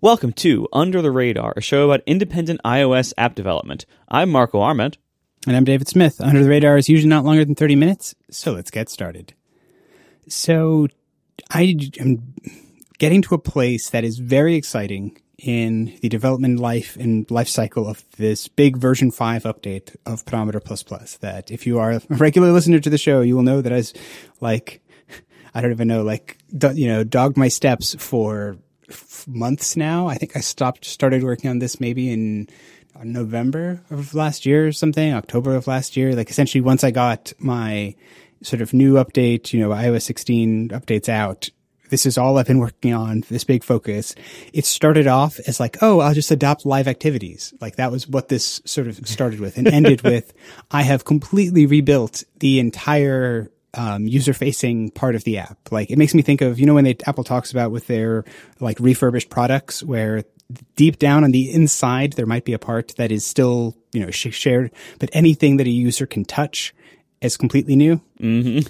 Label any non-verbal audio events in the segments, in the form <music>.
Welcome to Under the Radar, a show about independent iOS app development. I'm Marco Arment. And I'm David Smith. Under the Radar is usually not longer than 30 minutes, so let's get started. So I am getting to a place that is very exciting in the development life and life cycle of this big version 5 update of Pedometer++. That if you are a regular listener to the show, you will know that as like, <laughs> I don't even know, like, you know, dogged my steps for months now. I think I stopped, started working on this maybe in uh, November of last year or something, October of last year. Like essentially once I got my sort of new update, you know, iOS 16 updates out, this is all I've been working on, this big focus. It started off as like, oh, I'll just adopt live activities. Like that was what this sort of started with and ended <laughs> with, I have completely rebuilt the entire um, user facing part of the app. Like it makes me think of, you know, when they, Apple talks about with their like refurbished products where deep down on the inside, there might be a part that is still, you know, shared, but anything that a user can touch is completely new. Mm-hmm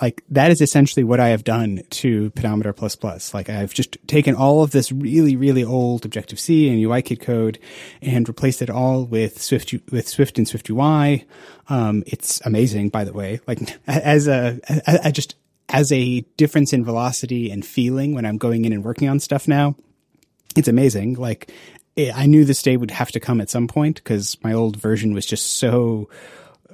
like that is essentially what I have done to Pedometer plus plus. Like I've just taken all of this really, really old Objective C and UIKit code and replaced it all with Swift, with Swift and Swift UI. Um, it's amazing, by the way. Like <laughs> as a, I just, as a difference in velocity and feeling when I'm going in and working on stuff now, it's amazing. Like I knew this day would have to come at some point because my old version was just so,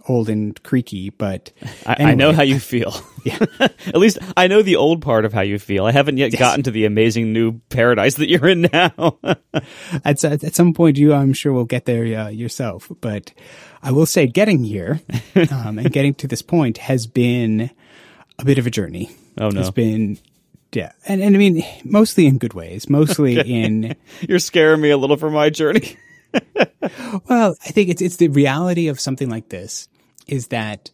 old and creaky, but I. I know how you feel. <laughs> <laughs> Yeah. At least I know the old part of how you feel. I haven't yet yes. gotten to the amazing new paradise that you're in now. <laughs> at, at some point, you, I'm sure, will get there uh, yourself. But I will say, getting here um, and getting to this point has been a bit of a journey. Oh no, it's been yeah, and, and I mean, mostly in good ways. Mostly okay. in you're scaring me a little for my journey. well, I think it's it's the reality of something like this is that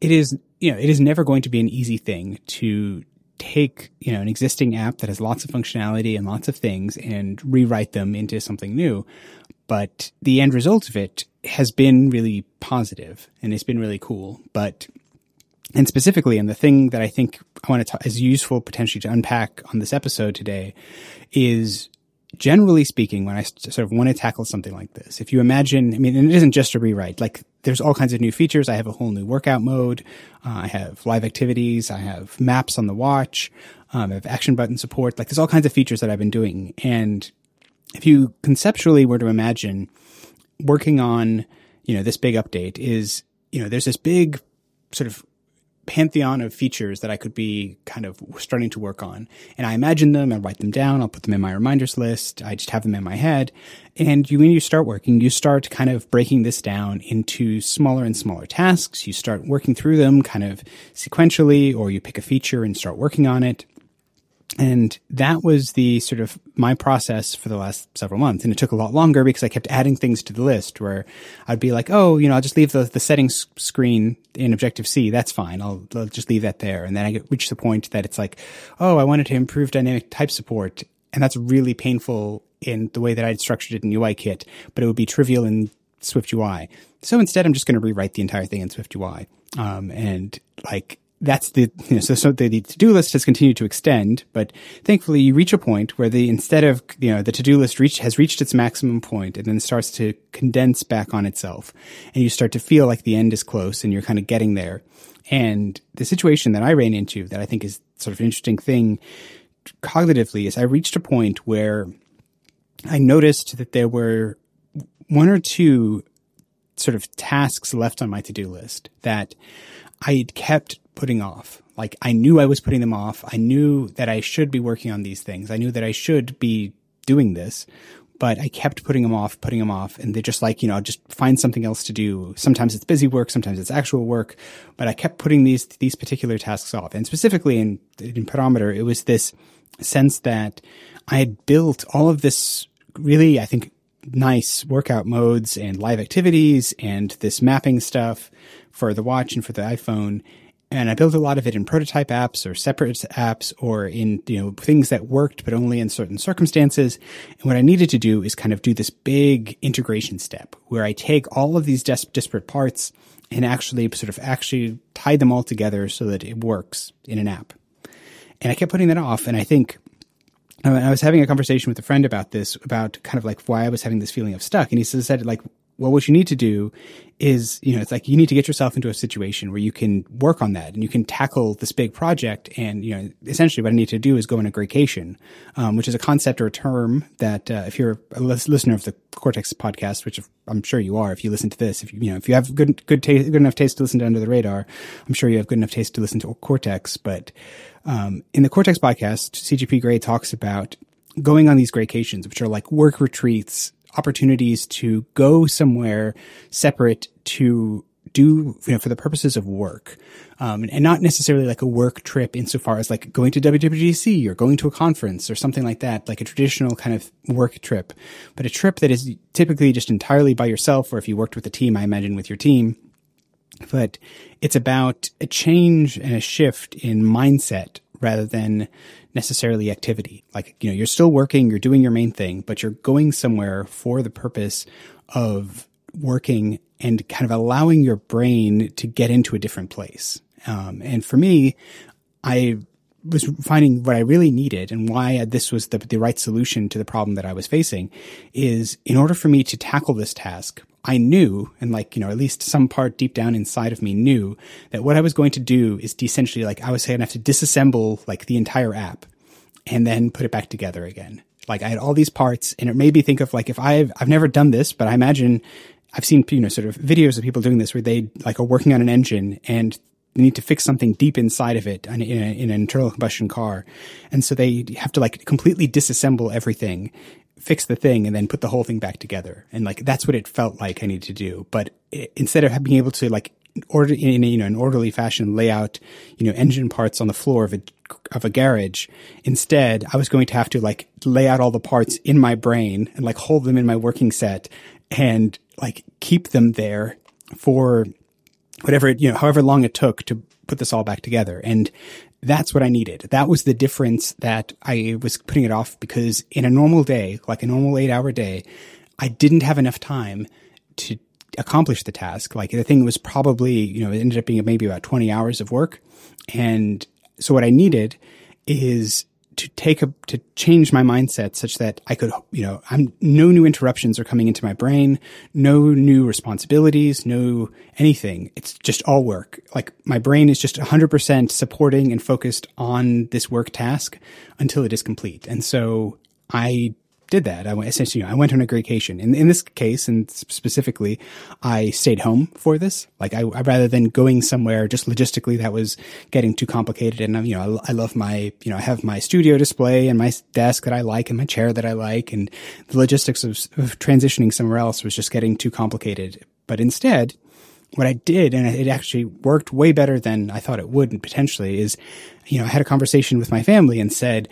it is, you know, it is never going to be an easy thing to take, you know, an existing app that has lots of functionality and lots of things and rewrite them into something new. But the end result of it has been really positive and it's been really cool. But, and specifically, and the thing that I think I want to talk is useful potentially to unpack on this episode today is generally speaking, when I sort of want to tackle something like this, if you imagine, I mean, and it isn't just a rewrite, like there's all kinds of new features. I have a whole new workout mode. Uh, I have live activities. I have maps on the watch. Um, I have action button support. Like there's all kinds of features that I've been doing. And if you conceptually were to imagine working on, you know, this big update is, you know, there's this big sort of pantheon of features that I could be kind of starting to work on. And I imagine them, I write them down, I'll put them in my reminders list, I just have them in my head. And you, when you start working, you start kind of breaking this down into smaller and smaller tasks. You start working through them kind of sequentially, or you pick a feature and start working on it. And that was the sort of my process for the last several months. And it took a lot longer because I kept adding things to the list where I'd be like, oh, you know, I'll just leave the, the settings screen in Objective C. That's fine. I'll, I'll just leave that there. And then I reach the point that it's like, oh, I wanted to improve dynamic type support. And that's really painful in the way that I'd structured it in UIKit, but it would be trivial in Swift UI. So instead, I'm just going to rewrite the entire thing in Swift UI. Um, and like, that's the you know, so, so the, the to-do list has continued to extend, but thankfully you reach a point where the instead of you know the to-do list reach has reached its maximum point and then starts to condense back on itself, and you start to feel like the end is close and you're kind of getting there. And the situation that I ran into that I think is sort of an interesting thing cognitively is I reached a point where I noticed that there were one or two sort of tasks left on my to-do list that I had kept putting off. Like I knew I was putting them off. I knew that I should be working on these things. I knew that I should be doing this, but I kept putting them off, putting them off. And they're just like, you know, just find something else to do. Sometimes it's busy work. Sometimes it's actual work, but I kept putting these, these particular tasks off. And specifically in, in Pedometer, it was this sense that I had built all of this really, I think, nice workout modes and live activities and this mapping stuff for the watch and for the iPhone and I built a lot of it in prototype apps or separate apps or in, you know, things that worked, but only in certain circumstances. And what I needed to do is kind of do this big integration step where I take all of these dis- disparate parts and actually sort of actually tie them all together so that it works in an app. And I kept putting that off. And I think I was having a conversation with a friend about this, about kind of like why I was having this feeling of stuck. And he said, like, well, what you need to do is, you know, it's like you need to get yourself into a situation where you can work on that and you can tackle this big project. And, you know, essentially what I need to do is go on a graycation, um, which is a concept or a term that, uh, if you're a listener of the Cortex podcast, which I'm sure you are, if you listen to this, if you, you know, if you have good, good taste, good enough taste to listen to Under the Radar, I'm sure you have good enough taste to listen to Cortex. But, um, in the Cortex podcast, CGP Grey talks about going on these graycations, which are like work retreats opportunities to go somewhere separate to do you know for the purposes of work um, and not necessarily like a work trip insofar as like going to WWDC or going to a conference or something like that like a traditional kind of work trip but a trip that is typically just entirely by yourself or if you worked with a team I imagine with your team. But it's about a change and a shift in mindset rather than necessarily activity. Like, you know, you're still working, you're doing your main thing, but you're going somewhere for the purpose of working and kind of allowing your brain to get into a different place. Um, and for me, I was finding what I really needed and why this was the, the right solution to the problem that I was facing is in order for me to tackle this task, I knew, and like, you know, at least some part deep down inside of me knew that what I was going to do is essentially like, I was saying I have to disassemble like the entire app and then put it back together again. Like I had all these parts and it made me think of like, if I've, I've never done this, but I imagine I've seen, you know, sort of videos of people doing this where they like are working on an engine and they need to fix something deep inside of it in, a, in, an internal combustion car. And so they have to like completely disassemble everything fix the thing and then put the whole thing back together. And like, that's what it felt like I needed to do. But it, instead of being able to like order in you know, an orderly fashion, lay out, you know, engine parts on the floor of a, of a garage, instead I was going to have to like lay out all the parts in my brain and like hold them in my working set and like keep them there for whatever, you know, however long it took to put this all back together. And that's what I needed. That was the difference that I was putting it off because in a normal day, like a normal eight hour day, I didn't have enough time to accomplish the task. Like the thing was probably, you know, it ended up being maybe about 20 hours of work. And so what I needed is to take a to change my mindset such that I could you know I'm no new interruptions are coming into my brain, no new responsibilities, no anything. It's just all work. Like my brain is just 100% supporting and focused on this work task until it is complete. And so I did that. I went essentially, you know, I went on a vacation. In in this case, and specifically, I stayed home for this. Like I, I rather than going somewhere just logistically that was getting too complicated. And you know, I, I love my, you know, I have my studio display and my desk that I like and my chair that I like, and the logistics of, of transitioning somewhere else was just getting too complicated. But instead, what I did, and it actually worked way better than I thought it would potentially, is, you know, I had a conversation with my family and said,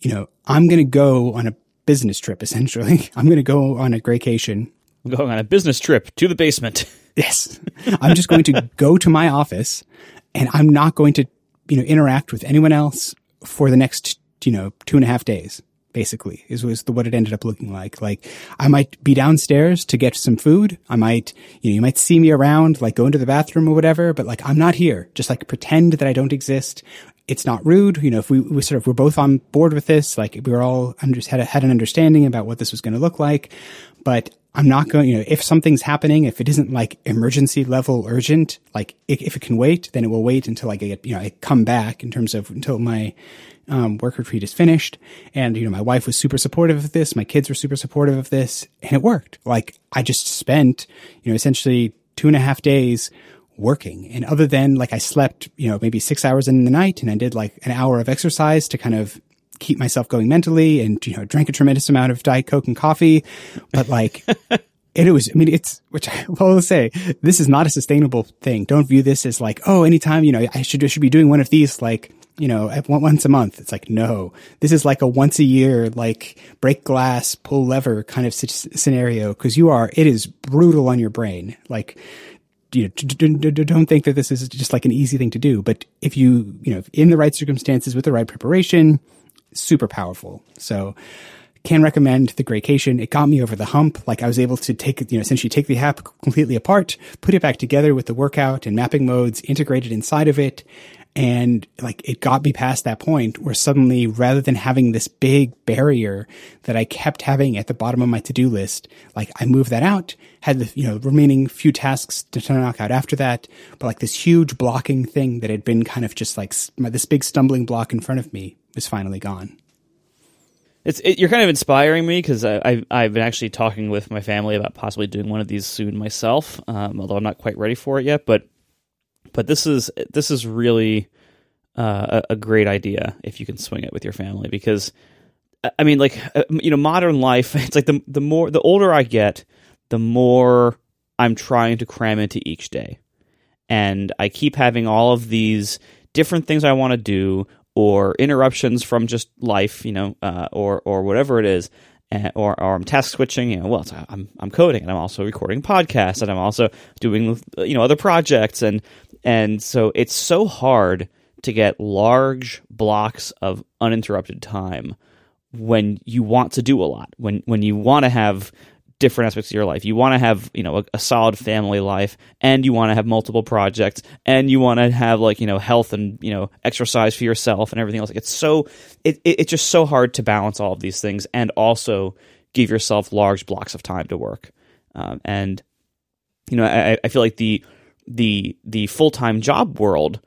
you know, I'm going to go on a business trip, essentially. <laughs> I'm going to go on a graycation. I'm going on a business trip to the basement. <laughs> Yes. I'm just going to go to my office and I'm not going to, you know, interact with anyone else for the next, you know, two and a half days basically is was the, what it ended up looking like. Like I might be downstairs to get some food. I might, you know, you might see me around, like go into the bathroom or whatever, but like I'm not here. Just like pretend that I don't exist it's not rude. You know, if we, we sort of we're both on board with this, like we were all under, had a, had an understanding about what this was going to look like, but I'm not going. You know, if something's happening, if it isn't like emergency level urgent, like if, if it can wait, then it will wait until I get you know I come back in terms of until my um, work retreat is finished. And you know, my wife was super supportive of this. My kids were super supportive of this, and it worked. Like I just spent you know essentially two and a half days working. And other than like I slept, you know, maybe six hours in the night and I did like an hour of exercise to kind of keep myself going mentally and, you know, drank a tremendous amount of Diet Coke and coffee. But like, <laughs> and it was, I mean, it's, which I <laughs> will say, this is not a sustainable thing. Don't view this as like, oh, anytime, you know, I should, I should be doing one of these like, you know, once a month. It's like, no, this is like a once a year, like break glass, pull lever kind of scenario. Cause you are, it is brutal on your brain. Like, you know, don't think that this is just like an easy thing to do. But if you, you know, in the right circumstances with the right preparation, super powerful. So can recommend the Graycation. It got me over the hump. Like I was able to take, you know, essentially take the app completely apart, put it back together with the workout and mapping modes integrated inside of it. And like it got me past that point where suddenly rather than having this big barrier that I kept having at the bottom of my to-do list, like I moved that out, had the, you know, remaining few tasks to knock out after that. But like this huge blocking thing that had been kind of just like this big stumbling block in front of me was finally gone. It's it, you're kind of inspiring me because I, have been actually talking with my family about possibly doing one of these soon myself, um, although I'm not quite ready for it yet. But but this is this is really uh, a, a, great idea if you can swing it with your family because I mean like uh, you know modern life <laughs> it's like the the more the older I get the more I'm trying to cram into each day and I keep having all of these different things I want to do or interruptions from just life, you know, uh, or or whatever it is, and, or or I'm task switching. You know, well, I'm I'm coding and I'm also recording podcasts and I'm also doing you know other projects and and so it's so hard to get large blocks of uninterrupted time when you want to do a lot when when you want to have different aspects of your life. You want to have, you know, a, a solid family life and you want to have multiple projects and you want to have like, you know, health and, you know, exercise for yourself and everything else. Like it's so, it, it, it's just so hard to balance all of these things and also give yourself large blocks of time to work. Um, and, you know, I, I feel like the, the, the full-time job world,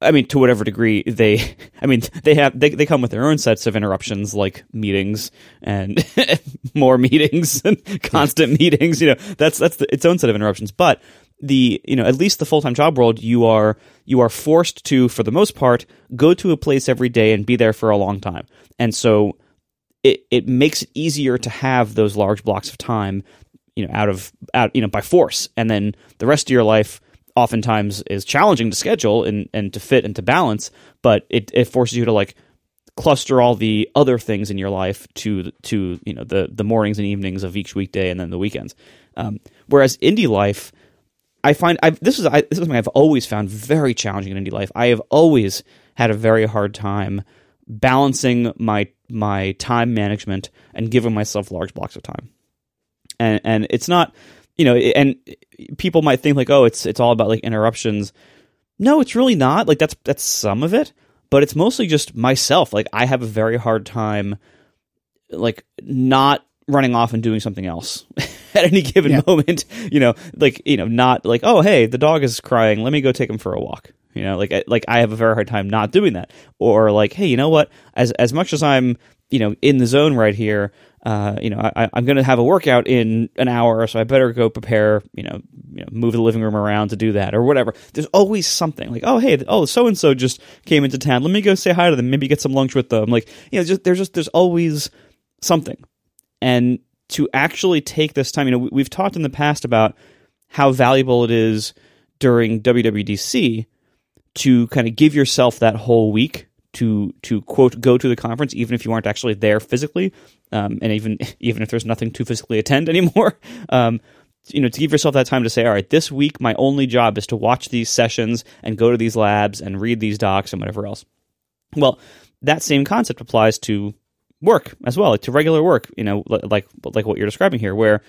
I mean, to whatever degree they, <laughs> I mean, they have they they come with their own sets of interruptions, like meetings and <laughs> more meetings and constant meetings. You know, that's that's the, its own set of interruptions. But the you know at least the full time job world, you are you are forced to, for the most part, go to a place every day and be there for a long time, and so it it makes it easier to have those large blocks of time, you know, out of out you know by force, and then the rest of your life oftentimes is challenging to schedule and, and to fit and to balance, but it, it forces you to like cluster all the other things in your life to to you know the the mornings and evenings of each weekday and then the weekends. Um, whereas indie life, I find I've, this is I, this is something I've always found very challenging in indie life. I have always had a very hard time balancing my my time management and giving myself large blocks of time. And and it's not you know, and people might think like, oh, it's it's all about like interruptions. No, it's really not. Like that's that's some of it, but it's mostly just myself. Like I have a very hard time, like not running off and doing something else <laughs> at any given yeah. moment. You know, like you know, not like oh, hey, the dog is crying. Let me go take him for a walk. You know, like like I have a very hard time not doing that. Or like, hey, you know what? As as much as I'm you know in the zone right here, uh, you know, I, am going to have a workout in an hour, so I better go prepare, you know, you know, move the living room around to do that or whatever. There's always something like, oh, hey, oh, so and so just came into town. Let me go say hi to them. Maybe get some lunch with them. Like, you know, just there's just there's always something, and to actually take this time, you know, we've talked in the past about how valuable it is during WWDC to kind of give yourself that whole week to to quote go to the conference even if you aren't actually there physically um, and even <laughs> even if there's nothing to physically attend <laughs> anymore um, you know to give yourself that time to say all right this week my only job is to watch these sessions and go to these labs and read these docs and whatever else. Well that same concept applies to work as well like to regular work you know like like what you're describing here where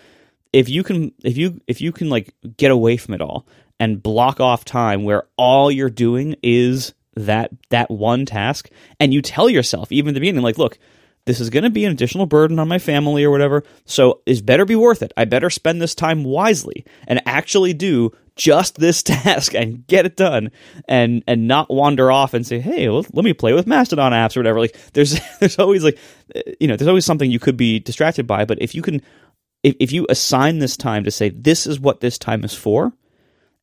if you can if you if you can like get away from it all and block off time where all you're doing is that that one task and you tell yourself even at the beginning like look this is going to be an additional burden on my family or whatever so it better be worth it. I better spend this time wisely and actually do just this <laughs> task and get it done and and not wander off and say hey let, let me play with mastodon apps or whatever. Like there's <laughs> there's always like eh, you know there's always something you could be distracted by but if you can if, if you assign this time to say this is what this time is for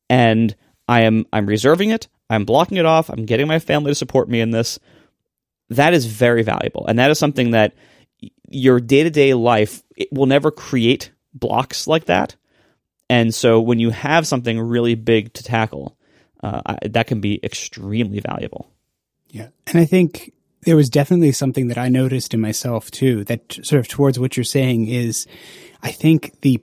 and i am i'm reserving it I'm blocking it off. I'm getting my family to support me in this. That is very valuable. And that is something that your day to day life will never create blocks like that. And so when you have something really big to tackle, uh, that can be extremely valuable. Yeah. And I think there was definitely something that I noticed in myself too, that sort of towards what you're saying is I think the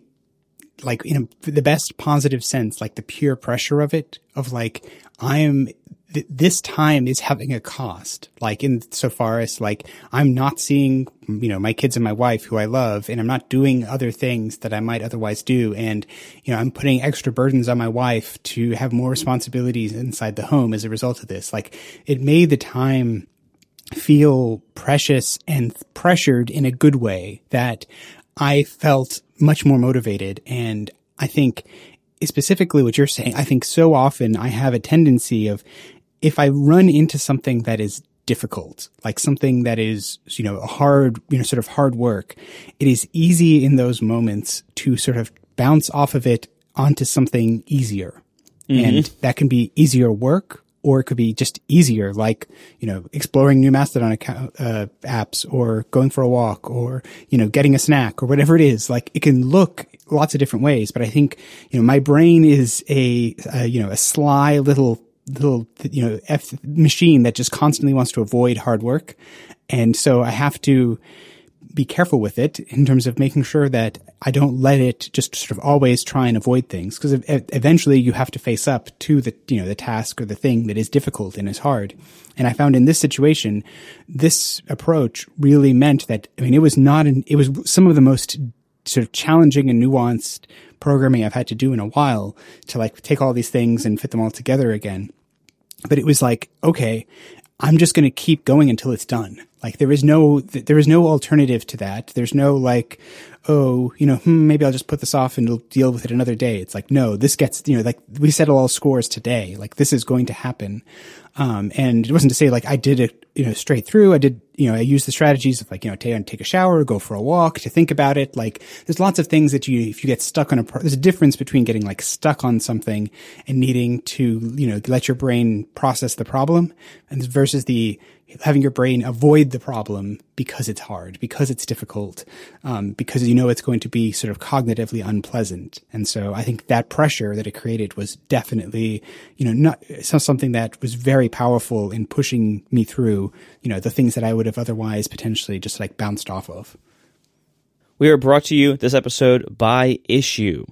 like in the best positive sense, like the pure pressure of it, of like, I am th- this time is having a cost. Like in so far as like I'm not seeing, you know, my kids and my wife who I love, and I'm not doing other things that I might otherwise do. And, you know, I'm putting extra burdens on my wife to have more responsibilities inside the home as a result of this. Like it made the time feel precious and pressured in a good way that I felt much more motivated. And I think specifically what you're saying, I think so often I have a tendency of if I run into something that is difficult, like something that is, you know, a hard, you know, sort of hard work, it is easy in those moments to sort of bounce off of it onto something easier. Mm-hmm. And that can be easier work or it could be just easier, like, you know, exploring new Mastodon account, uh, apps or going for a walk or, you know, getting a snack or whatever it is. Like it can look lots of different ways, but I think, you know, my brain is a, a you know, a sly little little, you know, F machine that just constantly wants to avoid hard work. And so I have to be careful with it in terms of making sure that I don't let it just sort of always try and avoid things because eventually you have to face up to the, you know, the task or the thing that is difficult and is hard. And I found in this situation, this approach really meant that, I mean, it was not an, it was some of the most sort of challenging and nuanced programming I've had to do in a while to like take all these things and fit them all together again. But it was like, okay, I'm just going to keep going until it's done. Like there is no, there is no alternative to that. There's no like, oh, you know, hmm, maybe I'll just put this off and deal with it another day. It's like, no, this gets, you know, like we settle all scores today. Like this is going to happen. Um, and it wasn't to say like I did it, you know, straight through. I did, you know, I used the strategies of like, you know, take, take a shower, go for a walk, to think about it. Like there's lots of things that you, if you get stuck on a, there's a difference between getting like stuck on something and needing to, you know, let your brain process the problem and versus the, having your brain avoid the problem because it's hard, because it's difficult, um, because you know it's going to be sort of cognitively unpleasant. And so I think that pressure that it created was definitely, you know, not something that was very powerful in pushing me through, you know, the things that I would have otherwise potentially just like bounced off of. We are brought to you this episode by Issuu.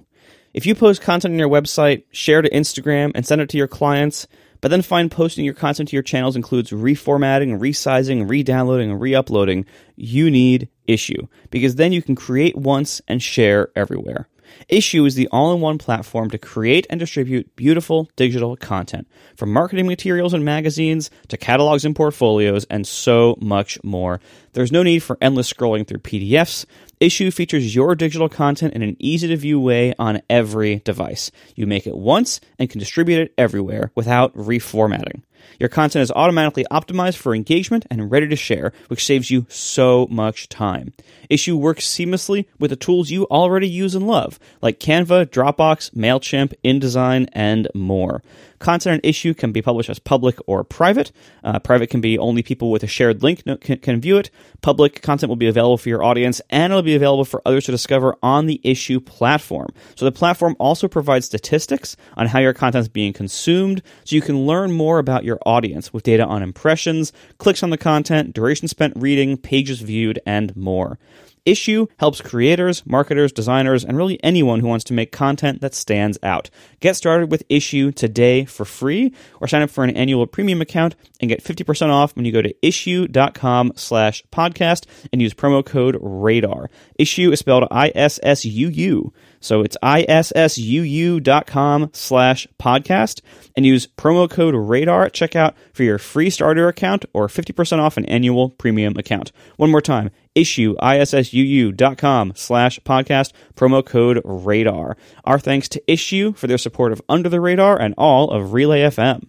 If you post content on your website, share to Instagram, and send it to your clients, but then find posting your content to your channels includes reformatting, resizing, re-downloading, and re-uploading, you need Issuu because then you can create once and share everywhere. Issuu is the all in one platform to create and distribute beautiful digital content, from marketing materials and magazines to catalogs and portfolios, and so much more. There's no need for endless scrolling through PDFs. Issuu features your digital content in an easy to view way on every device. You make it once and can distribute it everywhere without reformatting. Your content is automatically optimized for engagement and ready to share, which saves you so much time. Issuu works seamlessly with the tools you already use and love, like Canva, Dropbox, MailChimp, InDesign, and more. Content on issuu can be published as public or private. Uh, private can be only people with a shared link can, can view it. Public content will be available for your audience and it'll be available for others to discover on the issuu platform. So the platform also provides statistics on how your content is being consumed so you can learn more about your audience with data on impressions, clicks on the content, duration spent reading, pages viewed, and more. Issuu helps creators, marketers, designers, and really anyone who wants to make content that stands out. Get started with Issuu today for free or sign up for an annual premium account and get 50% off when you go to issuu.com slash podcast and use promo code RADAR. Issuu is spelled I-S-S-U-U. So it's issuu.com slash podcast and use promo code radar at checkout for your free starter account or 50% off an annual premium account. One more time, issuu, issuu.com slash podcast, promo code radar. Our thanks to Issuu for their support of Under the Radar and all of Relay FM.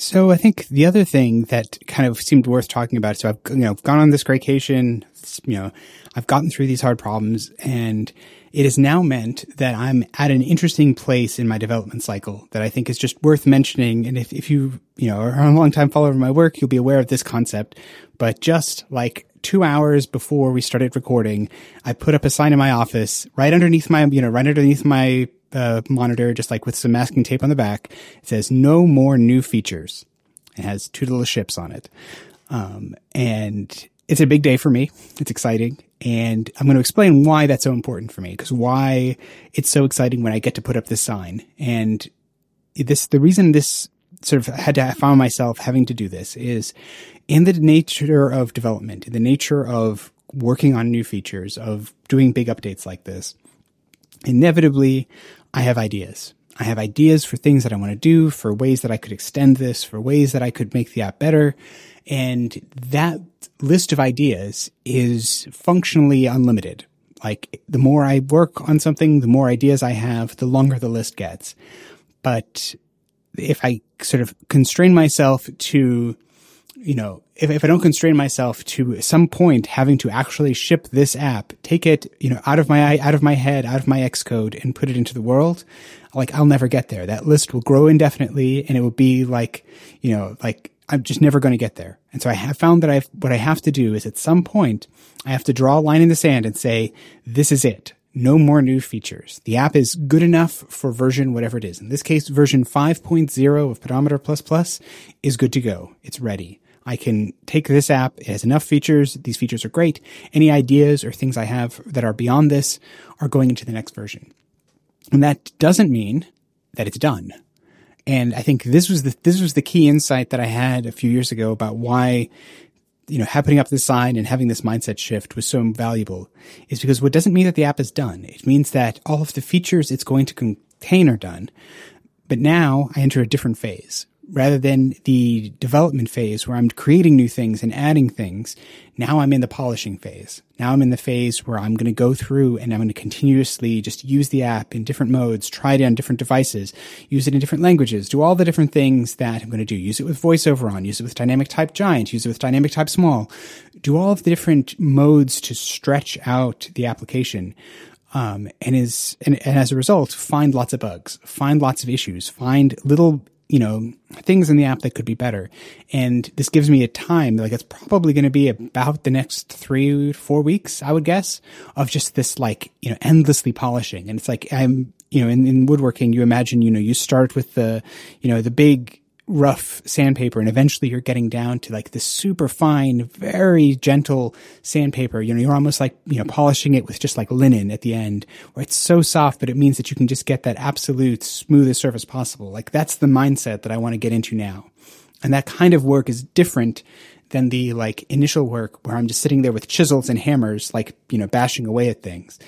So I think the other thing that kind of seemed worth talking about. So I've you know gone on this vacation. You know, I've gotten through these hard problems, and it has now meant that I'm at an interesting place in my development cycle that I think is just worth mentioning. And if, if you, you know, are a long time follower of my work, you'll be aware of this concept. But just like two hours before we started recording, I put up a sign in my office right underneath my, you know, right underneath my uh, monitor, just like with some masking tape on the back. It says no more new features. It has two little ships on it. Um, and it's a big day for me. It's exciting. And I'm going to explain why that's so important for me because why it's so exciting when I get to put up this sign. And this, the reason this sort of had to found myself having to do this is in the nature of development, in the nature of working on new features, of doing big updates like this. Inevitably, I have ideas. I have ideas for things that I want to do, for ways that I could extend this, for ways that I could make the app better. And that list of ideas is functionally unlimited. Like the more I work on something, the more ideas I have, the longer the list gets. But if I sort of constrain myself to, you know, if, if I don't constrain myself to some point having to actually ship this app, take it, you know, out of my, out of my head, out of my Xcode and put it into the world, like I'll never get there. That list will grow indefinitely and it will be like, you know, like I'm just never going to get there. And so I have found that I've, what I have to do is at some point, I have to draw a line in the sand and say, this is it. No more new features. The app is good enough for version whatever it is. In this case, version 5.0 of Pedometer Plus Plus is good to go. It's ready. I can take this app. It has enough features. These features are great. Any ideas or things I have that are beyond this are going into the next version. And that doesn't mean that it's done. And I think this was the this was the key insight that I had a few years ago about why you know happening up this sign and having this mindset shift was so valuable is because what doesn't mean that the app is done. It means that all of the features it's going to contain are done. But now I enter a different phase rather than the development phase where I'm creating new things and adding things, now I'm in the polishing phase. Now I'm in the phase where I'm going to go through and I'm going to continuously just use the app in different modes, try it on different devices, use it in different languages, do all the different things that I'm going to do. Use it with voiceover on, use it with dynamic type giant, use it with dynamic type small, do all of the different modes to stretch out the application. Um, and is and, and as a result, find lots of bugs, find lots of issues, find little you know, things in the app that could be better. And this gives me a time, like it's probably going to be about the next three, four weeks, I would guess, of just this like, you know, endlessly polishing. And it's like, I'm, you know, in, in woodworking, you imagine, you know, you start with the, you know, the big, rough sandpaper and eventually you're getting down to like this super fine, very gentle sandpaper. You know, you're almost like, you know, polishing it with just like linen at the end where it's so soft, but it means that you can just get that absolute smoothest surface possible. Like that's the mindset that I want to get into now. And that kind of work is different than the like initial work where I'm just sitting there with chisels and hammers, like, you know, bashing away at things.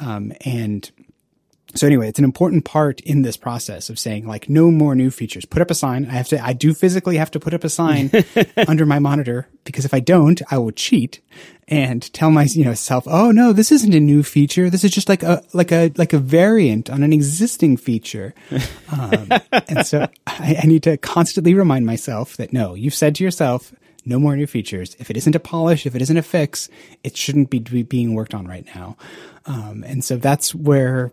Um, and, so anyway, it's an important part in this process of saying like no more new features. Put up a sign. I have to I do physically have to put up a sign <laughs> under my monitor because if I don't, I will cheat and tell my you know self, "Oh no, this isn't a new feature. This is just like a like a like a variant on an existing feature." <laughs> Um, and so I, I need to constantly remind myself that no, you've said to yourself, no more new features. If it isn't a polish, if it isn't a fix, it shouldn't be being worked on right now. Um, and so that's where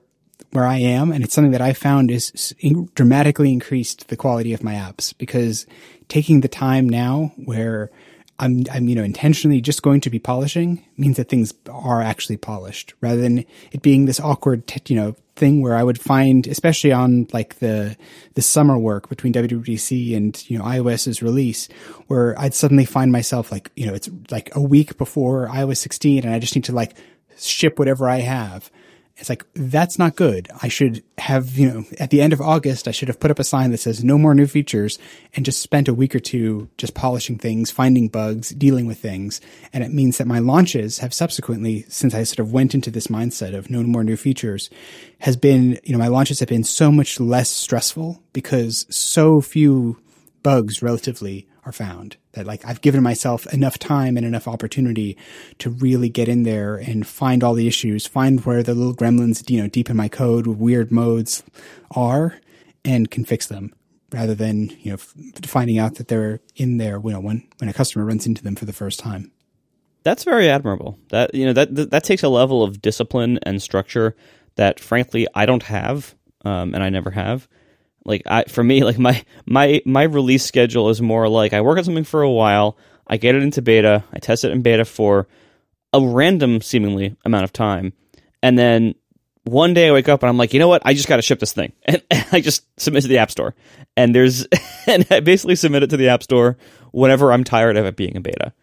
where I am, and it's something that I found is dramatically increased the quality of my apps because taking the time now where I'm, I'm, you know, intentionally just going to be polishing means that things are actually polished rather than it being this awkward, t- you know, thing where I would find, especially on like the, the summer work between WWDC and, you know, iOS's release, where I'd suddenly find myself like, you know, it's like a week before iOS 16 and I just need to like ship whatever I have. It's like, that's not good. I should have, you know, at the end of August, I should have put up a sign that says no more new features and just spent a week or two just polishing things, finding bugs, dealing with things. And it means that my launches have subsequently, since I sort of went into this mindset of no more new features, has been, you know, my launches have been so much less stressful because so few bugs relatively are found. That like I've given myself enough time and enough opportunity to really get in there and find all the issues, find where the little gremlins, you know, deep in my code with weird modes are and can fix them rather than, you know, finding out that they're in there, you know, when, when a customer runs into them for the first time. That's very admirable. That, you know, that, that takes a level of discipline and structure that frankly I don't have. Um, and I never have like I, for me, <laughs> like my my my release schedule is more like I work on something for a while, I get it into beta, I test it in beta for a random seemingly amount of time, and then one day I wake up and I'm like, you know what? I just got to ship this thing, <laughs> and, and, I just submit to the App Store, and there's <laughs> and I basically submit it to the App Store whenever I'm tired of it being in beta,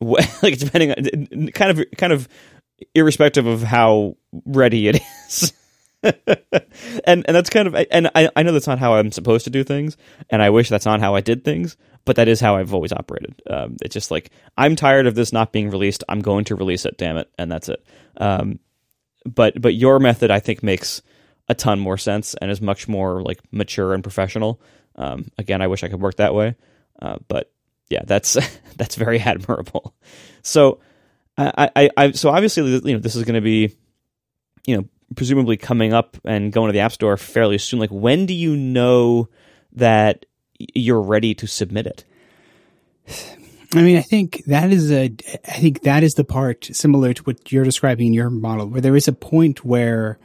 like depending on kind of kind of irrespective of how ready it is. <laughs> and and that's kind of and I, I know that's not how I'm supposed to do things, and I wish that's not how I did things, but that is how I've always operated. Um, it's just like I'm tired of this not being released. I'm going to release it. Damn it, and that's it. Um, but but your method I think makes a ton more sense and is much more like mature and professional. Um, again, I wish I could work that way, uh, but yeah, that's <laughs> that's very admirable. So I, I, I so obviously you know this is going to be you know presumably coming up and going to the app store fairly soon. Like when do you know that you're ready to submit it? I mean, I think that is a, I think that is the part similar to what you're describing in your model, where there is a point where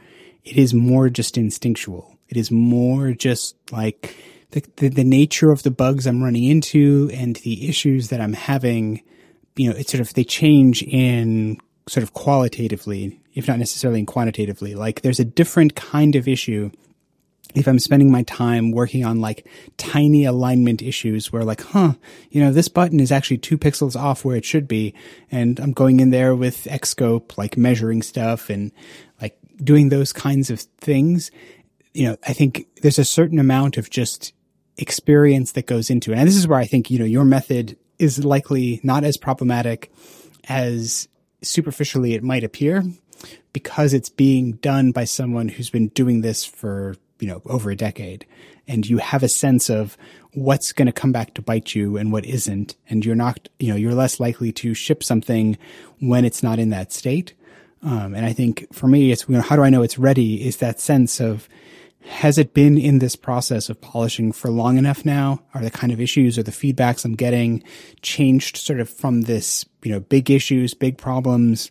it is more just instinctual. It is more just like the, the, the nature of the bugs I'm running into and the issues that I'm having. You know, it's sort of, they change in sort of qualitatively, if not necessarily quantitatively. Like there's a different kind of issue if I'm spending my time working on like tiny alignment issues where like, huh, you know, this button is actually two pixels off where it should be. And I'm going in there with Xscope, like measuring stuff and like doing those kinds of things. You know, I think there's a certain amount of just experience that goes into it. And this is where I think, you know, your method is likely not as problematic as superficially it might appear because it's being done by someone who's been doing this for you know, over a decade and you have a sense of what's going to come back to bite you and what isn't. And you're not, you know, you're less likely to ship something when it's not in that state. Um, and I think for me, it's, you know, how do I know it's ready is that sense of, has it been in this process of polishing for long enough now? Are the kind of issues or the feedbacks I'm getting changed sort of from this, you know, big issues, big problems,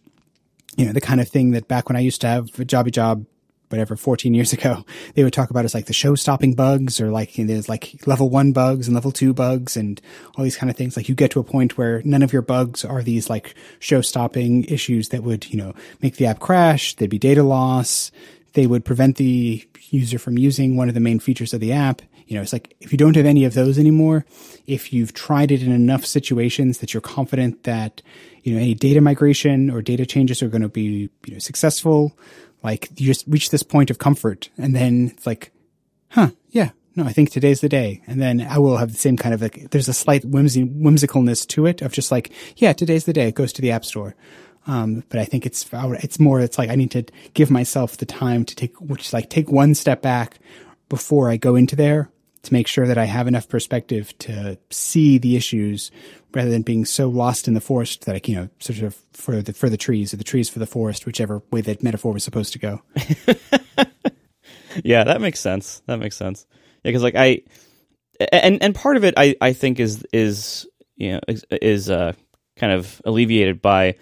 you know, the kind of thing that back when I used to have a jobby job whatever 14 years ago <laughs> they would talk about as like the show stopping bugs or like you know, there's like level one bugs and level two bugs and all these kind of things like you get to a point where none of your bugs are these like show stopping issues that would you know make the app crash there'd be data loss they would prevent the user from using one of the main features of the app you know it's like if you don't have any of those anymore if you've tried it in enough situations that you're confident that you know any data migration or data changes are going to be you know successful like you just reach this point of comfort and then it's like, huh, yeah, no, I think today's the day. And then I will have the same kind of like, there's a slight whimsy, whimsicalness to it of just like, yeah, today's the day. It goes to the app store. Um, but I think it's, it's more, it's like I need to give myself the time to take, which is like take one step back before I go into there to make sure that I have enough perspective to see the issues rather than being so lost in the forest that I, you know, sort of for the, for the trees or the trees for the forest, whichever way that metaphor was supposed to go. <laughs> yeah, that makes sense. That makes sense. Yeah, because like I, and and part of it I I think is is you know is uh kind of alleviated by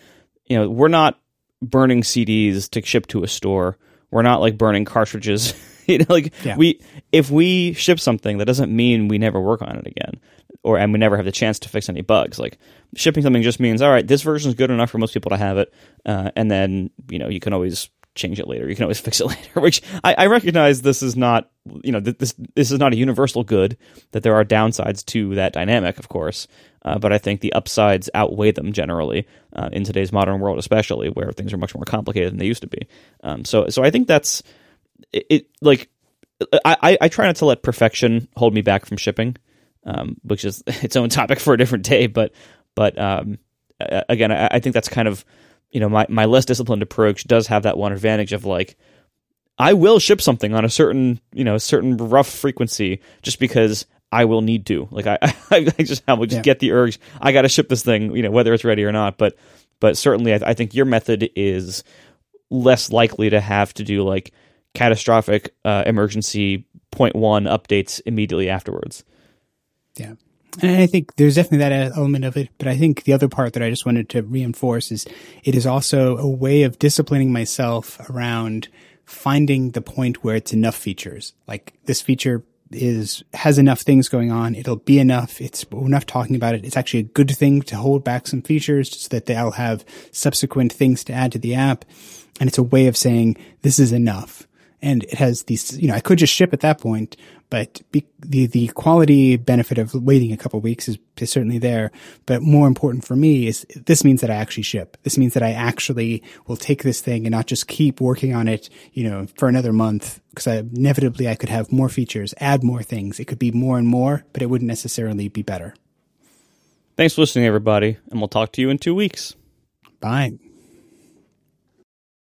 you know we're not burning CDs to ship to a store. We're not like burning cartridges. <laughs> you know, like yeah. we if we ship something, that doesn't mean we never work on it again or and we never have the chance to fix any bugs. Like shipping something just means all right, this version is good enough for most people to have it, uh, and then you know you can always change it later. You can always <laughs> fix it later. Which I, I recognize this is not you know this this is not a universal good. That there are downsides to that dynamic, of course. Uh, but I think the upsides outweigh them generally uh, in today's modern world, especially where things are much more complicated than they used to be. Um, so, so I think that's it. it like, I, I try not to let perfection hold me back from shipping um, which is <laughs> its own topic for a different day. But but um, again, I, I, think that's kind of you know my my less disciplined approach does have that one advantage of like I will ship something on a certain you know certain rough frequency just because I will need to. Like I <laughs> I, just I will just yeah. get the urge. I got to ship this thing, you know, whether it's ready or not. But but certainly, I, I think your method is less likely to have to do like catastrophic uh, emergency point one updates immediately afterwards. Yeah. And I think there's definitely that element of it. But I think the other part that I just wanted to reinforce is it is also a way of disciplining myself around finding the point where it's enough features. Like this feature is, has enough things going on. It'll be enough. It's enough talking about it. It's actually a good thing to hold back some features so that they'll have subsequent things to add to the app. And it's a way of saying this is enough. And it has these, you know, I could just ship at that point, but be, the, the quality benefit of waiting a couple weeks is, is certainly there. But more important for me is this means that I actually ship. This means that I actually will take this thing and not just keep working on it, you know, for another month because inevitably I could have more features, add more things. It could be more and more, but it wouldn't necessarily be better. Thanks for listening, everybody, and we'll talk to you in two weeks. Bye.